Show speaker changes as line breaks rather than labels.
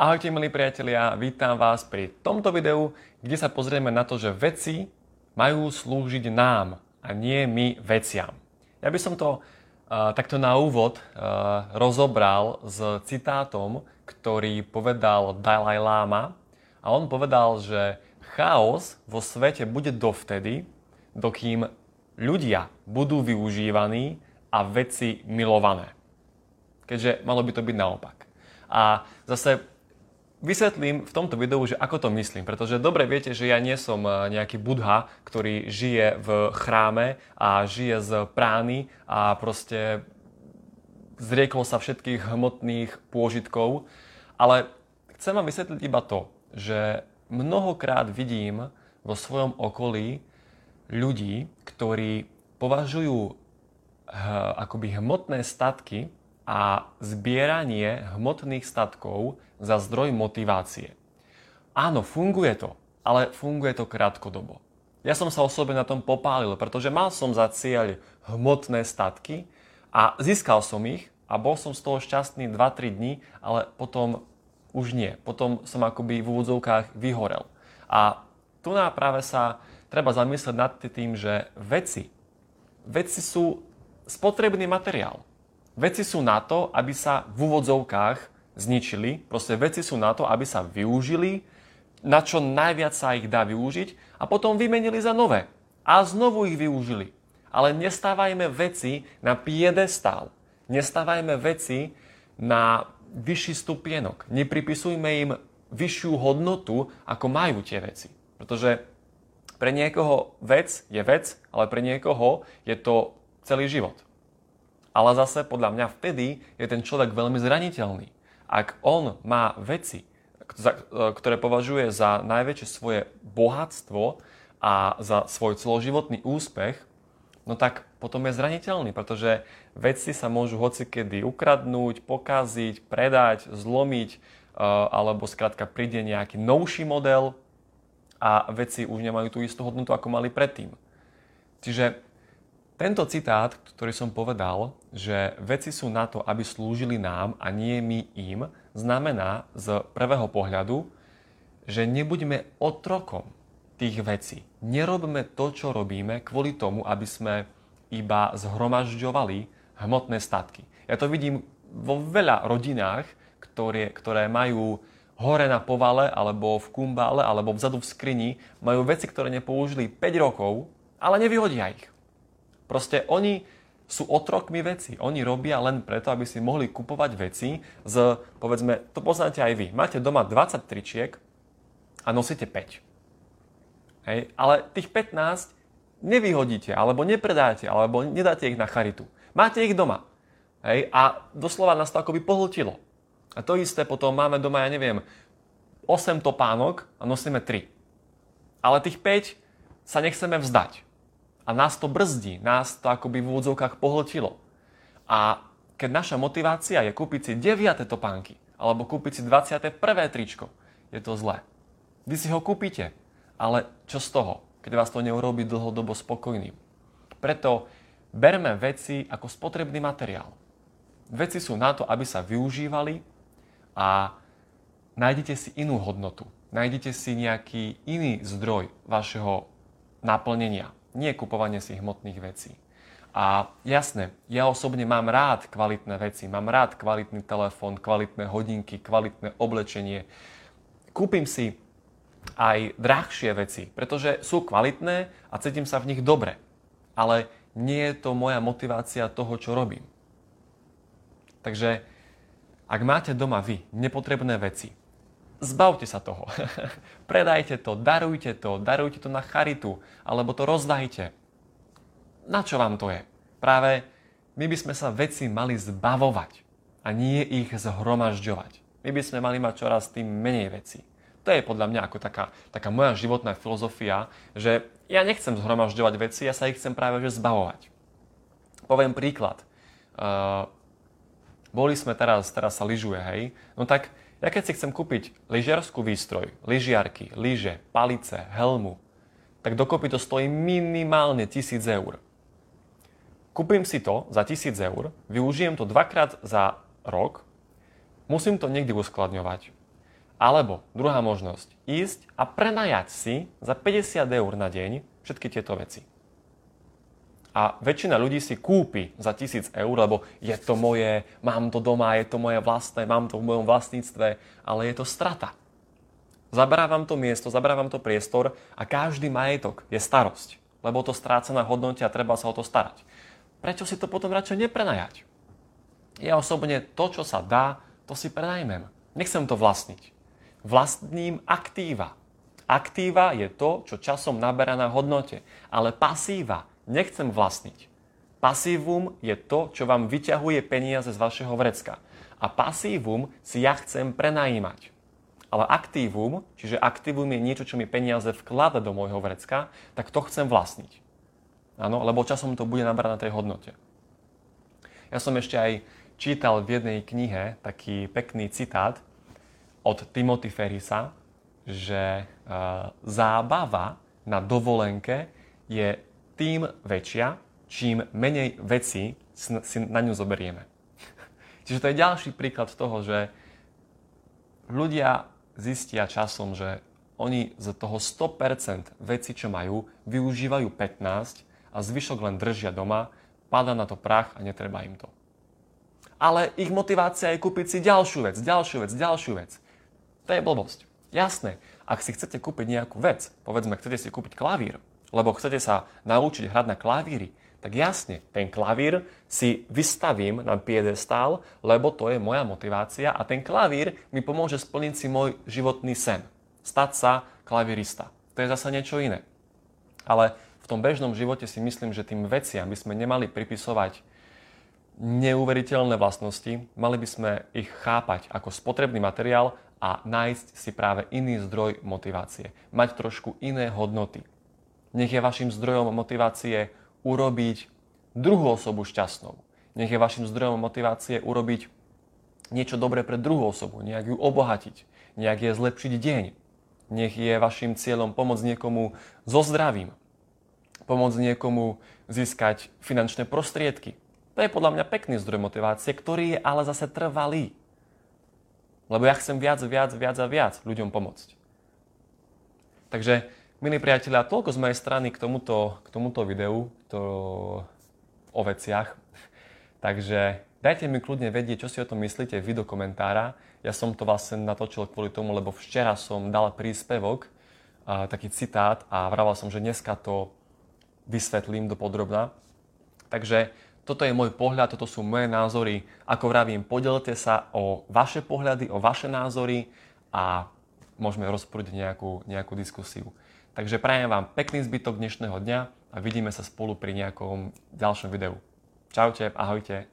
Ahojte milí priatelia, vítam vás pri tomto videu, kde sa pozrieme na to, že veci majú slúžiť nám a nie my veciam. Ja by som to uh, takto na úvod uh, rozobral s citátom, ktorý povedal Dalai Lama a on povedal, že chaos vo svete bude dovtedy, dokým ľudia budú využívaní a veci milované. Keďže malo by to byť naopak. A zase vysvetlím v tomto videu, že ako to myslím, pretože dobre viete, že ja nie som eh, nejaký budha, ktorý žije v chráme a žije z prány a proste zriekol sa všetkých hmotných pôžitkov, ale chcem vám vysvetliť iba to, že mnohokrát vidím vo svojom okolí ľudí, ktorí považujú eh, akoby hmotné statky a zbieranie hmotných statkov za zdroj motivácie. Áno, funguje to, ale funguje to krátkodobo. Ja som sa osobne na tom popálil, pretože mal som za cieľ hmotné statky a získal som ich a bol som z toho šťastný 2-3 dní, ale potom už nie. Potom som akoby v úvodzovkách vyhorel. A tu práve sa treba zamyslieť nad tým, že veci, veci sú spotrebný materiál. Veci sú na to, aby sa v úvodzovkách zničili. Proste veci sú na to, aby sa využili, na čo najviac sa ich dá využiť a potom vymenili za nové. A znovu ich využili. Ale nestávajme veci na piedestál. Nestávajme veci na vyšší stupienok. Nepripisujme im vyššiu hodnotu, ako majú tie veci. Pretože pre niekoho vec je vec, ale pre niekoho je to celý život. Ale zase podľa mňa vtedy je ten človek veľmi zraniteľný. Ak on má veci, ktoré považuje za najväčšie svoje bohatstvo a za svoj celoživotný úspech, no tak potom je zraniteľný, pretože veci sa môžu hocikedy ukradnúť, pokaziť, predať, zlomiť, e, alebo skrátka príde nejaký novší model a veci už nemajú tú istú hodnotu, ako mali predtým. Čiže tento citát, ktorý som povedal, že veci sú na to, aby slúžili nám a nie my im, znamená z prvého pohľadu, že nebuďme otrokom tých vecí. Nerobme to, čo robíme, kvôli tomu, aby sme iba zhromažďovali hmotné statky. Ja to vidím vo veľa rodinách, ktoré, ktoré majú hore na povale, alebo v kumbále, alebo vzadu v skrini, majú veci, ktoré nepoužili 5 rokov, ale nevyhodia ich. Proste oni sú otrokmi veci. Oni robia len preto, aby si mohli kupovať veci z, povedzme, to poznáte aj vy. Máte doma 20 tričiek a nosíte 5. Hej, ale tých 15 nevyhodíte, alebo nepredáte, alebo nedáte ich na charitu. Máte ich doma. Hej, a doslova nás to akoby pohltilo. A to isté potom máme doma, ja neviem, 8 topánok a nosíme 3. Ale tých 5 sa nechceme vzdať. A nás to brzdí, nás to akoby v úvodzovkách pohltilo. A keď naša motivácia je kúpiť si 9. topánky, alebo kúpiť si 21. tričko, je to zlé. Vy si ho kúpite, ale čo z toho, keď vás to neurobi dlhodobo spokojným? Preto berme veci ako spotrebný materiál. Veci sú na to, aby sa využívali a nájdete si inú hodnotu. Nájdete si nejaký iný zdroj vašeho naplnenia nie kupovanie si hmotných vecí. A jasne, ja osobne mám rád kvalitné veci, mám rád kvalitný telefón, kvalitné hodinky, kvalitné oblečenie. Kúpim si aj drahšie veci, pretože sú kvalitné a cítim sa v nich dobre. Ale nie je to moja motivácia toho, čo robím. Takže ak máte doma vy nepotrebné veci, Zbavte sa toho. Predajte to, darujte to, darujte to na charitu, alebo to rozdajte. Na čo vám to je? Práve my by sme sa veci mali zbavovať a nie ich zhromažďovať. My by sme mali mať čoraz tým menej veci. To je podľa mňa ako taká, taká moja životná filozofia, že ja nechcem zhromažďovať veci, ja sa ich chcem práve že zbavovať. Poviem príklad. Uh, boli sme teraz, teraz sa lyžuje, hej? No tak ja keď si chcem kúpiť lyžiarskú výstroj, lyžiarky, lyže, palice, helmu, tak dokopy to stojí minimálne 1000 eur. Kúpim si to za 1000 eur, využijem to dvakrát za rok, musím to niekde uskladňovať. Alebo druhá možnosť, ísť a prenajať si za 50 eur na deň všetky tieto veci. A väčšina ľudí si kúpi za 1000 eur, lebo je to moje, mám to doma, je to moje vlastné, mám to v mojom vlastníctve, ale je to strata. Zabrávam to miesto, zabrávam to priestor a každý majetok je starosť, lebo to stráca na hodnote a treba sa o to starať. Prečo si to potom radšej neprenajať? Ja osobne to, čo sa dá, to si prenajmem. Nechcem to vlastniť vlastním aktíva. Aktíva je to, čo časom naberá na hodnote, ale pasíva nechcem vlastniť. Pasívum je to, čo vám vyťahuje peniaze z vašeho vrecka. A pasívum si ja chcem prenajímať. Ale aktívum, čiže aktívum je niečo, čo mi peniaze vklada do môjho vrecka, tak to chcem vlastniť. Áno, lebo časom to bude nabrať na tej hodnote. Ja som ešte aj čítal v jednej knihe taký pekný citát, od Timothy Ferrisa, že uh, zábava na dovolenke je tým väčšia, čím menej veci si na ňu zoberieme. Čiže to je ďalší príklad toho, že ľudia zistia časom, že oni z toho 100% veci, čo majú, využívajú 15 a zvyšok len držia doma, pada na to prach a netreba im to. Ale ich motivácia je kúpiť si ďalšiu vec, ďalšiu vec, ďalšiu vec. To je blbosť. Jasné, ak si chcete kúpiť nejakú vec, povedzme, chcete si kúpiť klavír, lebo chcete sa naučiť hrať na klavíri, tak jasne, ten klavír si vystavím na piedestál, lebo to je moja motivácia a ten klavír mi pomôže splniť si môj životný sen. Stať sa klavírista. To je zase niečo iné. Ale v tom bežnom živote si myslím, že tým veciam by sme nemali pripisovať neuveriteľné vlastnosti, mali by sme ich chápať ako spotrebný materiál a nájsť si práve iný zdroj motivácie. Mať trošku iné hodnoty. Nech je vašim zdrojom motivácie urobiť druhú osobu šťastnou. Nech je vašim zdrojom motivácie urobiť niečo dobré pre druhú osobu, nejak ju obohatiť, nejak je zlepšiť deň. Nech je vašim cieľom pomôcť niekomu so zdravím, pomôcť niekomu získať finančné prostriedky. To je podľa mňa pekný zdroj motivácie, ktorý je ale zase trvalý. Lebo ja chcem viac, viac, viac a viac ľuďom pomôcť. Takže, milí priatelia, toľko z mojej strany k tomuto, k tomuto videu to, o veciach. Takže dajte mi kľudne vedieť, čo si o tom myslíte vy do komentára. Ja som to vlastne natočil kvôli tomu, lebo včera som dal príspevok, a, taký citát a vraval som, že dneska to vysvetlím do podrobna. Takže toto je môj pohľad, toto sú moje názory. Ako vravím, podelte sa o vaše pohľady, o vaše názory a môžeme rozprúdiť nejakú, nejakú diskusiu. Takže prajem vám pekný zbytok dnešného dňa a vidíme sa spolu pri nejakom ďalšom videu. Čaute, ahojte.